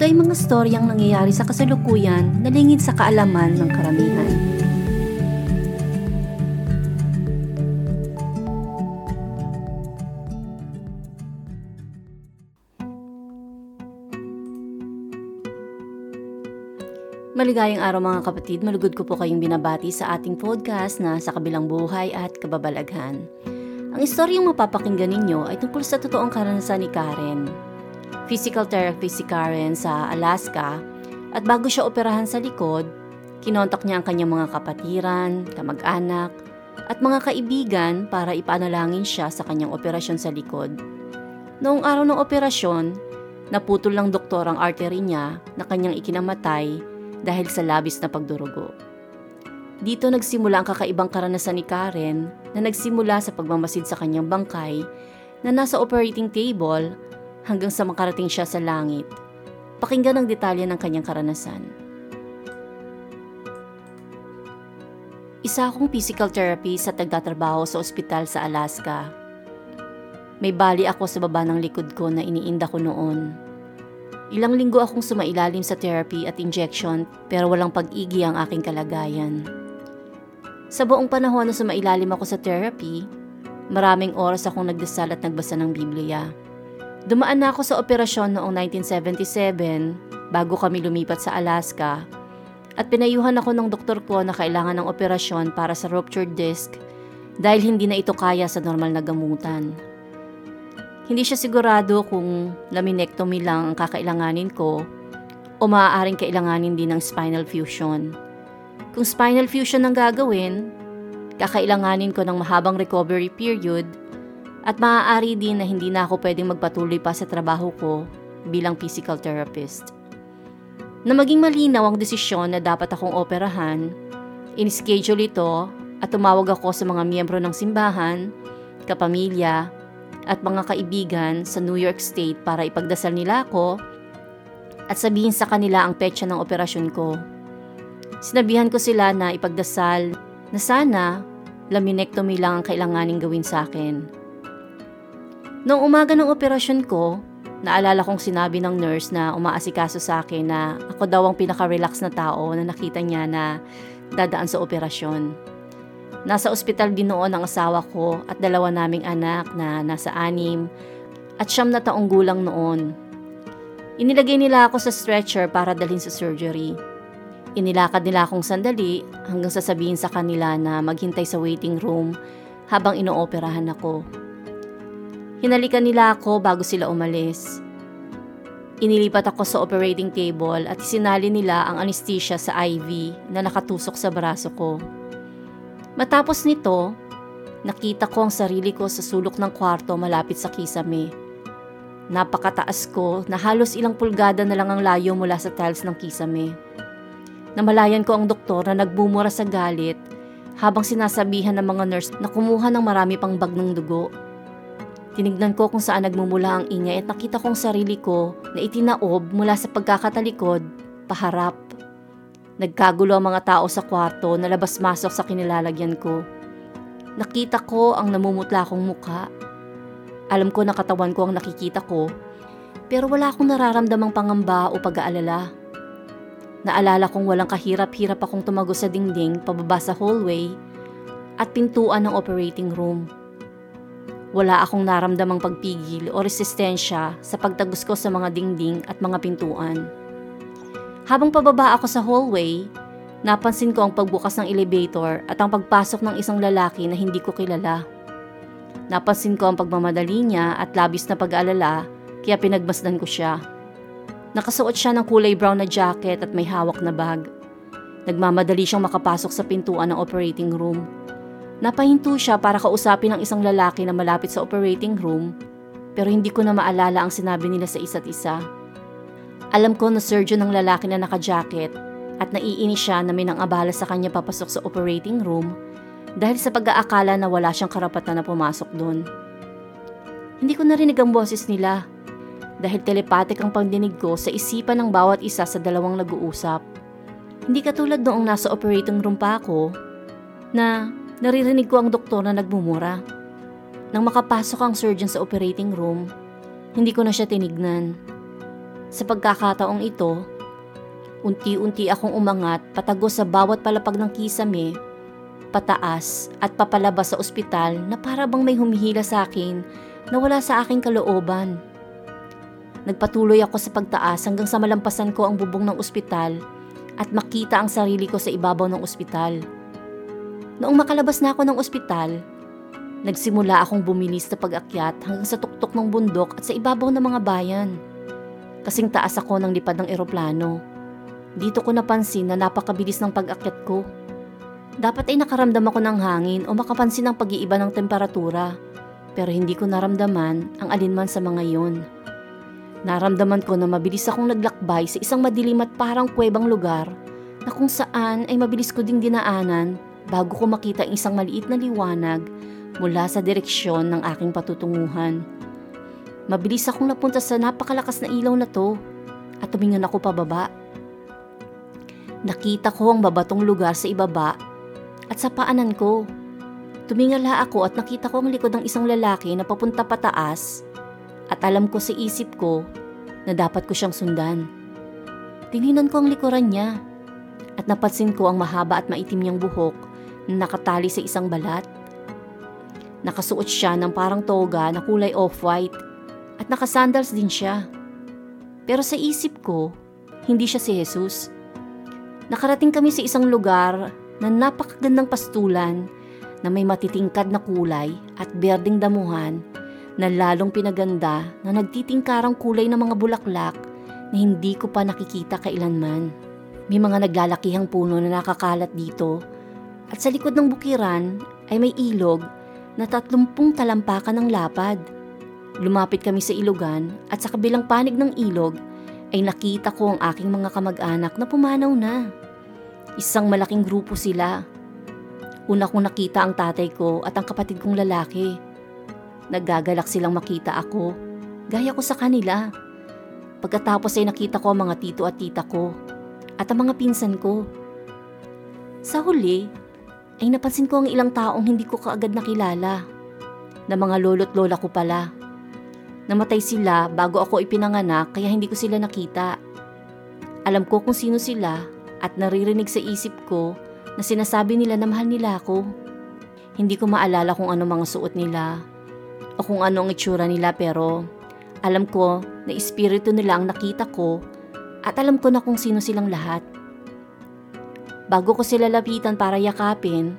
ito ay mga storyang nangyayari sa kasalukuyan na lingid sa kaalaman ng karamihan. Maligayang araw mga kapatid, malugod ko po kayong binabati sa ating podcast na sa kabilang buhay at kababalaghan. Ang istoryang mapapakinggan ninyo ay tungkol sa totoong karanasan ni Karen, physical therapist si Karen sa Alaska at bago siya operahan sa likod, kinontak niya ang kanyang mga kapatiran, kamag-anak, at mga kaibigan para ipanalangin siya sa kanyang operasyon sa likod. Noong araw ng operasyon, naputol ng doktor ang artery niya na kanyang ikinamatay dahil sa labis na pagdurugo. Dito nagsimula ang kakaibang karanasan ni Karen na nagsimula sa pagmamasid sa kanyang bangkay na nasa operating table hanggang sa makarating siya sa langit. Pakinggan ang detalye ng kanyang karanasan. Isa akong physical therapist at nagtatrabaho sa ospital sa Alaska. May bali ako sa baba ng likod ko na iniinda ko noon. Ilang linggo akong sumailalim sa therapy at injection pero walang pag-igi ang aking kalagayan. Sa buong panahon na sumailalim ako sa therapy, maraming oras akong nagdasal at nagbasa ng Biblia. Dumaan na ako sa operasyon noong 1977 bago kami lumipat sa Alaska at pinayuhan ako ng doktor ko na kailangan ng operasyon para sa ruptured disc dahil hindi na ito kaya sa normal na gamutan. Hindi siya sigurado kung laminectomy lang ang kakailanganin ko o maaaring kailanganin din ng spinal fusion. Kung spinal fusion ang gagawin, kakailanganin ko ng mahabang recovery period at maaari din na hindi na ako pwedeng magpatuloy pa sa trabaho ko bilang physical therapist. Na maging malinaw ang desisyon na dapat akong operahan, in-schedule ito at tumawag ako sa mga miyembro ng simbahan, kapamilya, at mga kaibigan sa New York State para ipagdasal nila ako at sabihin sa kanila ang petsa ng operasyon ko. Sinabihan ko sila na ipagdasal na sana laminectomy lang ang kailanganing gawin sa akin Noong umaga ng operasyon ko, naalala kong sinabi ng nurse na umaasikaso sa akin na ako daw ang pinaka-relax na tao na nakita niya na dadaan sa operasyon. Nasa ospital din noon ang asawa ko at dalawa naming anak na nasa anim at siyam na taong gulang noon. Inilagay nila ako sa stretcher para dalhin sa surgery. Inilakad nila akong sandali hanggang sasabihin sa kanila na maghintay sa waiting room habang inooperahan ako. Hinalikan nila ako bago sila umalis. Inilipat ako sa operating table at sinali nila ang anesthesia sa IV na nakatusok sa braso ko. Matapos nito, nakita ko ang sarili ko sa sulok ng kwarto malapit sa kisame. Napakataas ko na halos ilang pulgada na lang ang layo mula sa tiles ng kisame. Namalayan ko ang doktor na nagbumura sa galit habang sinasabihan ng mga nurse na kumuha ng marami pang bag ng dugo Tinignan ko kung saan nagmumula ang ingay at nakita kong sarili ko na itinaob mula sa pagkakatalikod, paharap. Nagkagulo ang mga tao sa kwarto na labas-masok sa kinilalagyan ko. Nakita ko ang namumutla kong mukha. Alam ko na katawan ko ang nakikita ko, pero wala akong nararamdamang pangamba o pag-aalala. Naalala kong walang kahirap-hirap akong tumago sa dingding pababa sa hallway at pintuan ng operating room. Wala akong naramdamang pagpigil o resistensya sa pagtagos ko sa mga dingding at mga pintuan. Habang pababa ako sa hallway, napansin ko ang pagbukas ng elevator at ang pagpasok ng isang lalaki na hindi ko kilala. Napansin ko ang pagmamadali niya at labis na pag-aalala kaya pinagmasdan ko siya. Nakasuot siya ng kulay brown na jacket at may hawak na bag. Nagmamadali siyang makapasok sa pintuan ng operating room. Napahinto siya para kausapin ang isang lalaki na malapit sa operating room pero hindi ko na maalala ang sinabi nila sa isa't isa. Alam ko na surgeon ng lalaki na naka-jacket at naiinis siya na may nang abala sa kanya papasok sa operating room dahil sa pag-aakala na wala siyang karapatan na pumasok doon. Hindi ko narinig ang boses nila dahil telepatik ang pangdinig ko sa isipan ng bawat isa sa dalawang nag-uusap. Hindi katulad noong nasa operating room pa ako na naririnig ko ang doktor na nagmumura. Nang makapasok ang surgeon sa operating room, hindi ko na siya tinignan. Sa pagkakataong ito, unti-unti akong umangat patagos sa bawat palapag ng kisame, pataas at papalabas sa ospital na para bang may humihila sa akin na wala sa aking kalooban. Nagpatuloy ako sa pagtaas hanggang sa malampasan ko ang bubong ng ospital at makita ang sarili ko sa ibabaw ng ospital. Noong makalabas na ako ng ospital, nagsimula akong bumilis sa pag-akyat hanggang sa tuktok ng bundok at sa ibabaw ng mga bayan. Kasing taas ako ng lipad ng eroplano. Dito ko napansin na napakabilis ng pag-akyat ko. Dapat ay nakaramdam ako ng hangin o makapansin ng pag-iiba ng temperatura. Pero hindi ko naramdaman ang alinman sa mga iyon. Naramdaman ko na mabilis akong naglakbay sa isang madilim at parang kuwebang lugar na kung saan ay mabilis ko ding dinaanan bago ko makita ang isang maliit na liwanag mula sa direksyon ng aking patutunguhan. Mabilis akong napunta sa napakalakas na ilaw na to at tumingan ako pababa. Nakita ko ang babatong lugar sa ibaba at sa paanan ko. Tumingala ako at nakita ko ang likod ng isang lalaki na papunta pataas at alam ko sa isip ko na dapat ko siyang sundan. Tininan ko ang likuran niya at napansin ko ang mahaba at maitim niyang buhok nakatali sa isang balat. Nakasuot siya ng parang toga na kulay off-white at nakasandals din siya. Pero sa isip ko, hindi siya si Jesus. Nakarating kami sa isang lugar na napakagandang pastulan na may matitingkad na kulay at berdeng damuhan na lalong pinaganda na nagtitingkarang kulay ng mga bulaklak na hindi ko pa nakikita kailanman. May mga naglalakihang puno na nakakalat dito at sa likod ng bukiran ay may ilog na tatlumpung talampakan ng lapad. Lumapit kami sa ilugan at sa kabilang panig ng ilog ay nakita ko ang aking mga kamag-anak na pumanaw na. Isang malaking grupo sila. Una kong nakita ang tatay ko at ang kapatid kong lalaki. Nagagalak silang makita ako, gaya ko sa kanila. Pagkatapos ay nakita ko ang mga tito at tita ko at ang mga pinsan ko. Sa huli, ay napansin ko ang ilang taong hindi ko kaagad nakilala. Na mga lolo't lola ko pala. Namatay sila bago ako ipinanganak kaya hindi ko sila nakita. Alam ko kung sino sila at naririnig sa isip ko na sinasabi nila na mahal nila ako. Hindi ko maalala kung ano mga suot nila o kung ano ang itsura nila pero alam ko na espiritu nila ang nakita ko at alam ko na kung sino silang lahat. Bago ko sila lapitan para yakapin,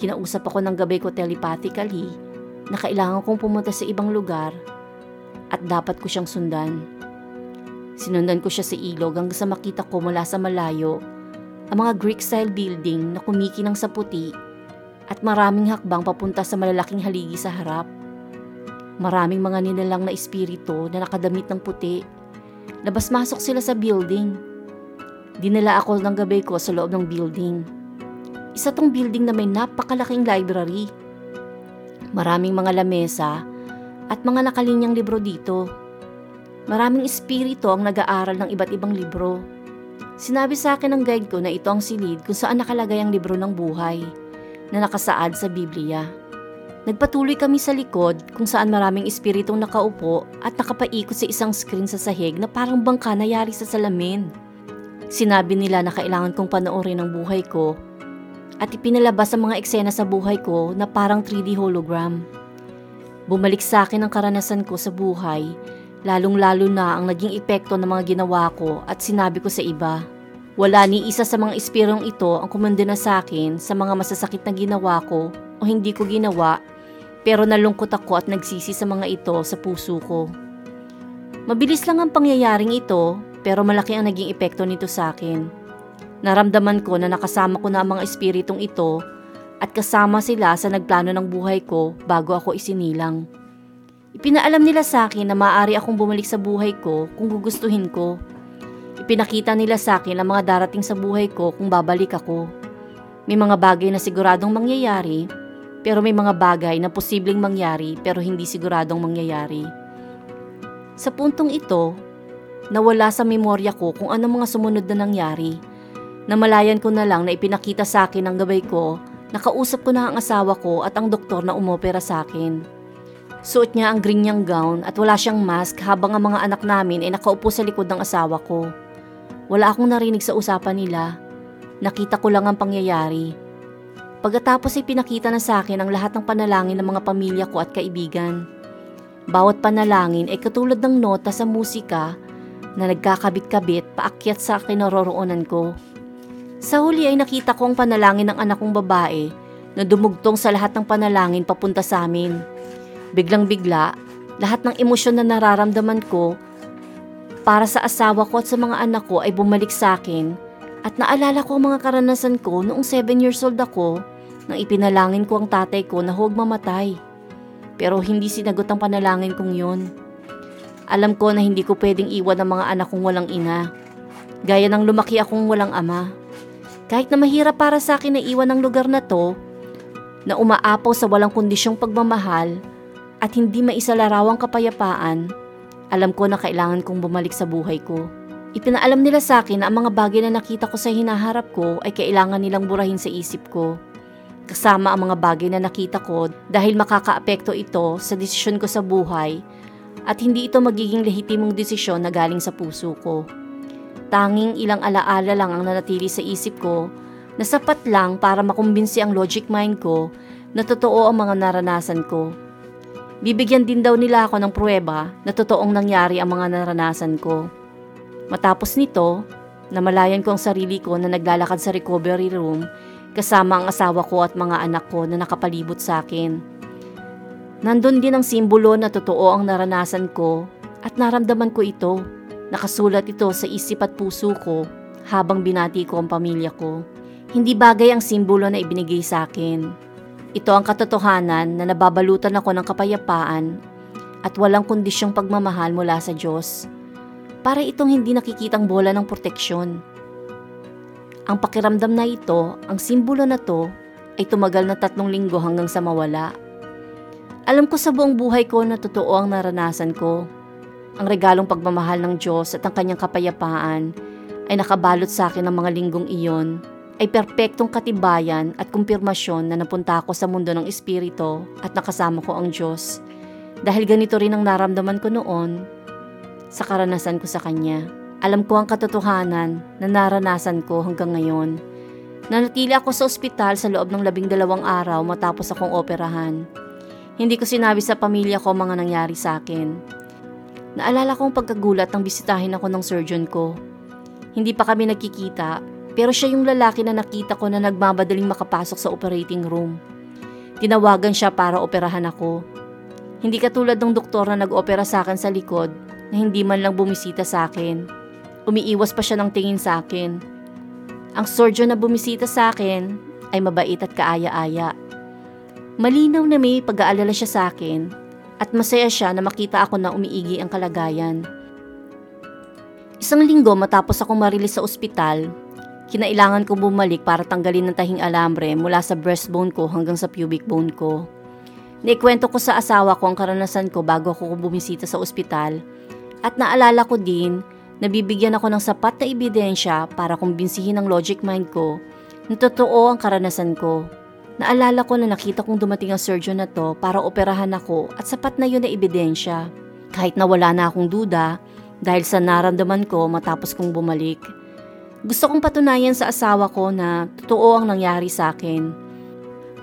kinausap ako ng gabay ko telepathically na kailangan kong pumunta sa ibang lugar at dapat ko siyang sundan. Sinundan ko siya sa ilog hanggang sa makita ko mula sa malayo ang mga Greek-style building na kumikinang sa puti at maraming hakbang papunta sa malalaking haligi sa harap. Maraming mga nilalang na espiritu na nakadamit ng puti. Labas-masok sila sa building. Dinala ako ng gabay ko sa loob ng building. Isa tong building na may napakalaking library Maraming mga lamesa at mga nakalinyang libro dito. Maraming espiritu ang nag-aaral ng iba't ibang libro. Sinabi sa akin ng guide ko na ito ang silid kung saan nakalagay ang libro ng buhay na nakasaad sa Biblia. Nagpatuloy kami sa likod kung saan maraming espiritong nakaupo at nakapaikot sa isang screen sa sahig na parang bangka na yari sa salamin. Sinabi nila na kailangan kong panoorin ang buhay ko at ipinalabas ang mga eksena sa buhay ko na parang 3D hologram. Bumalik sa akin ang karanasan ko sa buhay, lalong-lalo na ang naging epekto ng mga ginawa ko at sinabi ko sa iba. Wala ni isa sa mga espirong ito ang kumandena sa akin sa mga masasakit na ginawa ko o hindi ko ginawa pero nalungkot ako at nagsisi sa mga ito sa puso ko. Mabilis lang ang pangyayaring ito pero malaki ang naging epekto nito sa akin. Naramdaman ko na nakasama ko na ang mga espiritong ito at kasama sila sa nagplano ng buhay ko bago ako isinilang. Ipinaalam nila sa akin na maaari akong bumalik sa buhay ko kung gugustuhin ko. Ipinakita nila sa akin ang mga darating sa buhay ko kung babalik ako. May mga bagay na siguradong mangyayari, pero may mga bagay na posibleng mangyari pero hindi siguradong mangyayari. Sa puntong ito, nawala sa memorya ko kung ano mga sumunod na nangyari. Namalayan ko na lang na ipinakita sa akin ng gabay ko, nakausap ko na ang asawa ko at ang doktor na umopera sa akin. Suot niya ang green niyang gown at wala siyang mask habang ang mga anak namin ay nakaupo sa likod ng asawa ko. Wala akong narinig sa usapan nila. Nakita ko lang ang pangyayari. Pagkatapos ay pinakita na sa akin ang lahat ng panalangin ng mga pamilya ko at kaibigan. Bawat panalangin ay katulad ng nota sa musika na nagkakabit-kabit paakyat sa kinaroroonan ko. Sa huli ay nakita ko ang panalangin ng anak kong babae na dumugtong sa lahat ng panalangin papunta sa amin. Biglang bigla, lahat ng emosyon na nararamdaman ko para sa asawa ko at sa mga anak ko ay bumalik sa akin at naalala ko ang mga karanasan ko noong 7 years old ako nang ipinalangin ko ang tatay ko na huwag mamatay. Pero hindi sinagot ang panalangin kong yun. Alam ko na hindi ko pwedeng iwan ang mga anak kong walang ina. Gaya ng lumaki akong walang ama. Kahit na mahirap para sa akin na iwan ang lugar na to, na umaapaw sa walang kondisyong pagmamahal, at hindi maisalarawang kapayapaan, alam ko na kailangan kong bumalik sa buhay ko. Ipinaalam nila sa akin na ang mga bagay na nakita ko sa hinaharap ko ay kailangan nilang burahin sa isip ko. Kasama ang mga bagay na nakita ko dahil makakaapekto ito sa desisyon ko sa buhay at hindi ito magiging lehitimong desisyon na galing sa puso ko. Tanging ilang alaala lang ang nanatili sa isip ko na sapat lang para makumbinsi ang logic mind ko na totoo ang mga naranasan ko Bibigyan din daw nila ako ng pruweba na totoong nangyari ang mga naranasan ko. Matapos nito, namalayan ko ang sarili ko na naglalakad sa recovery room kasama ang asawa ko at mga anak ko na nakapalibot sa akin. Nandun din ang simbolo na totoo ang naranasan ko at naramdaman ko ito. Nakasulat ito sa isip at puso ko habang binati ko ang pamilya ko. Hindi bagay ang simbolo na ibinigay sa akin ito ang katotohanan na nababalutan ako ng kapayapaan at walang kondisyong pagmamahal mula sa Diyos. Para itong hindi nakikitang bola ng proteksyon. Ang pakiramdam na ito, ang simbolo na to, ay tumagal na tatlong linggo hanggang sa mawala. Alam ko sa buong buhay ko na totoo ang naranasan ko. Ang regalong pagmamahal ng Diyos at ang kanyang kapayapaan ay nakabalot sa akin ng mga linggong iyon ay perpektong katibayan at kumpirmasyon na napunta ako sa mundo ng espiritu at nakasama ko ang Diyos. Dahil ganito rin ang naramdaman ko noon sa karanasan ko sa Kanya. Alam ko ang katotohanan na naranasan ko hanggang ngayon. Nanatili ako sa ospital sa loob ng labing dalawang araw matapos akong operahan. Hindi ko sinabi sa pamilya ko mga nangyari sa akin. Naalala kong pagkagulat nang bisitahin ako ng surgeon ko. Hindi pa kami nagkikita pero siya yung lalaki na nakita ko na nagmamadaling makapasok sa operating room. Tinawagan siya para operahan ako. Hindi katulad ng doktor na nag-opera sa akin sa likod na hindi man lang bumisita sa akin. Umiiwas pa siya ng tingin sa akin. Ang surgeon na bumisita sa akin ay mabait at kaaya-aya. Malinaw na may pag-aalala siya sa akin at masaya siya na makita ako na umiigi ang kalagayan. Isang linggo matapos ako marilis sa ospital, Kinailangan kong bumalik para tanggalin ng tahing alambre mula sa breastbone ko hanggang sa pubic bone ko. Naikwento ko sa asawa ko ang karanasan ko bago ako bumisita sa ospital at naalala ko din na bibigyan ako ng sapat na ebidensya para kumbinsihin ang logic mind ko na totoo ang karanasan ko. Naalala ko na nakita kong dumating ang surgeon na to para operahan ako at sapat na yun na ebidensya. Kahit na wala na akong duda dahil sa naramdaman ko matapos kong bumalik. Gusto kong patunayan sa asawa ko na totoo ang nangyari sa akin.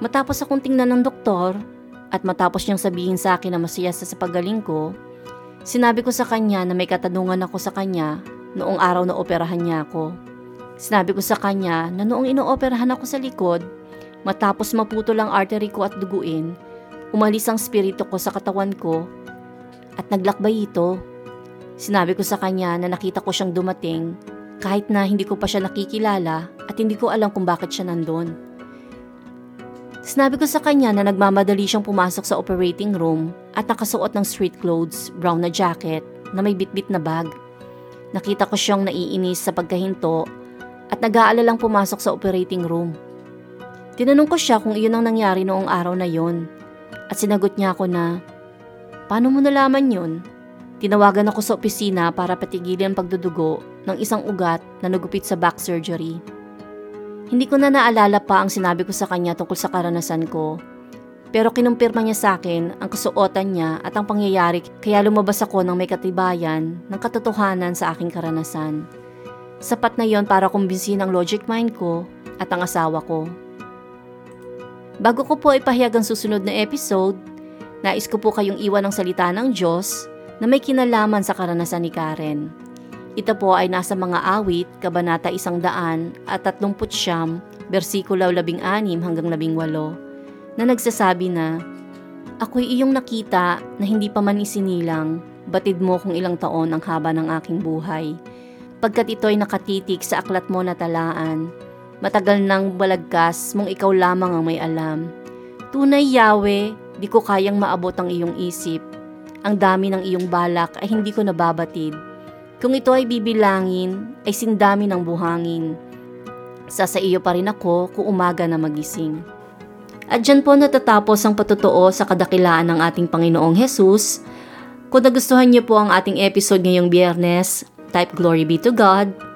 Matapos akong tingnan ng doktor at matapos niyang sabihin sa akin na masaya sa pagaling ko, sinabi ko sa kanya na may katanungan ako sa kanya noong araw na operahan niya ako. Sinabi ko sa kanya na noong inooperahan ako sa likod, matapos maputol ang artery ko at duguin, umalis ang spirito ko sa katawan ko at naglakbay ito. Sinabi ko sa kanya na nakita ko siyang dumating kahit na hindi ko pa siya nakikilala at hindi ko alam kung bakit siya nandun. Sinabi ko sa kanya na nagmamadali siyang pumasok sa operating room at nakasuot ng street clothes, brown na jacket na may bitbit na bag. Nakita ko siyang naiinis sa pagkahinto at nag-aalalang pumasok sa operating room. Tinanong ko siya kung iyon ang nangyari noong araw na yon at sinagot niya ako na, Paano mo nalaman yun? Tinawagan ako sa opisina para patigilin ang pagdudugo ng isang ugat na nagupit sa back surgery. Hindi ko na naalala pa ang sinabi ko sa kanya tungkol sa karanasan ko pero kinumpirma niya sa akin ang kasuotan niya at ang pangyayari kaya lumabas ako ng may katibayan ng katotohanan sa aking karanasan. Sapat na yon para kumbinsin ang logic mind ko at ang asawa ko. Bago ko po ipahayag ang susunod na episode, nais ko po kayong iwan ng salita ng Diyos na may kinalaman sa karanasan ni Karen. Ito po ay nasa mga awit, kabanata 100 at 30 versikulo 16 hanggang 18 na nagsasabi na, Ako'y iyong nakita na hindi pa man isinilang, batid mo kung ilang taon ang haba ng aking buhay. Pagkat ito'y nakatitik sa aklat mo na talaan, matagal nang balagkas mong ikaw lamang ang may alam. Tunay Yahweh, di ko kayang maabot ang iyong isip. Ang dami ng iyong balak ay hindi ko nababatid. Kung ito ay bibilangin, ay sindami ng buhangin. Sa sa iyo pa rin ako kung umaga na magising. At dyan po natatapos ang patutuo sa kadakilaan ng ating Panginoong Jesus. Kung nagustuhan niyo po ang ating episode ngayong biyernes, type Glory be to God.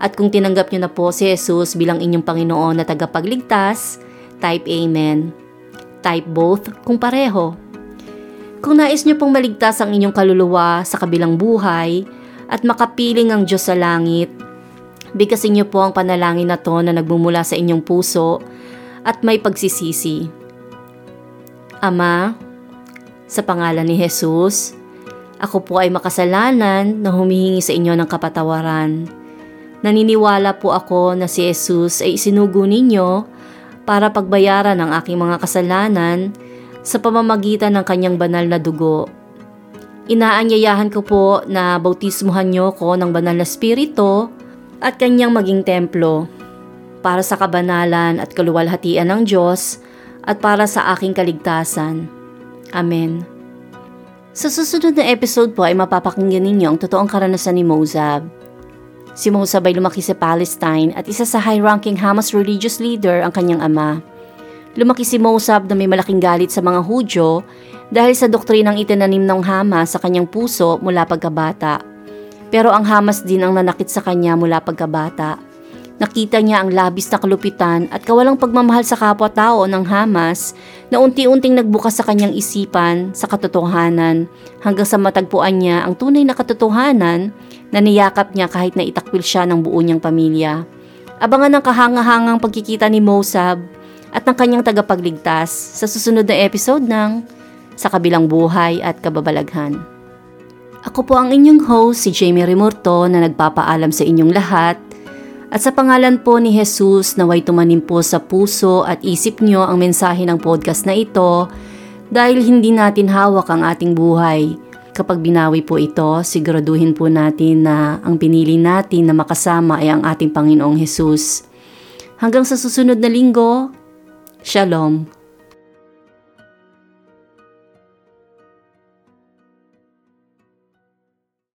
At kung tinanggap niyo na po si Jesus bilang inyong Panginoon na tagapagligtas, type Amen. Type both kung pareho. Kung nais niyo pong maligtas ang inyong kaluluwa sa kabilang buhay at makapiling ang Diyos sa langit, bigkasin niyo po ang panalangin na to na nagmumula sa inyong puso at may pagsisisi. Ama, sa pangalan ni Jesus, ako po ay makasalanan na humihingi sa inyo ng kapatawaran. Naniniwala po ako na si Jesus ay isinugo ninyo para pagbayaran ang aking mga kasalanan sa pamamagitan ng kanyang banal na dugo. Inaanyayahan ko po na bautismuhan niyo ko ng banal na spirito at kanyang maging templo para sa kabanalan at kaluwalhatian ng Diyos at para sa aking kaligtasan. Amen. Sa susunod na episode po ay mapapakinggan ninyo ang totoong karanasan ni Mozab. Si Mozab ay lumaki sa Palestine at isa sa high-ranking Hamas religious leader ang kanyang ama. Lumaki si Mozab na may malaking galit sa mga Hudyo dahil sa doktrinang itinanim ng Hamas sa kanyang puso mula pagkabata. Pero ang Hamas din ang nanakit sa kanya mula pagkabata. Nakita niya ang labis na kalupitan at kawalang pagmamahal sa kapwa-tao ng Hamas na unti-unting nagbukas sa kanyang isipan sa katotohanan hanggang sa matagpuan niya ang tunay na katotohanan na niyakap niya kahit na itakwil siya ng buo niyang pamilya. Abangan ang kahangahangang pagkikita ni Mosab at ng kanyang tagapagligtas sa susunod na episode ng Sa Kabilang Buhay at Kababalaghan. Ako po ang inyong host, si Jamie Remorto na nagpapaalam sa inyong lahat at sa pangalan po ni Jesus, naway tumanim po sa puso at isip nyo ang mensahe ng podcast na ito dahil hindi natin hawak ang ating buhay. Kapag binawi po ito, siguraduhin po natin na ang pinili natin na makasama ay ang ating Panginoong Jesus. Hanggang sa susunod na linggo, Shalom.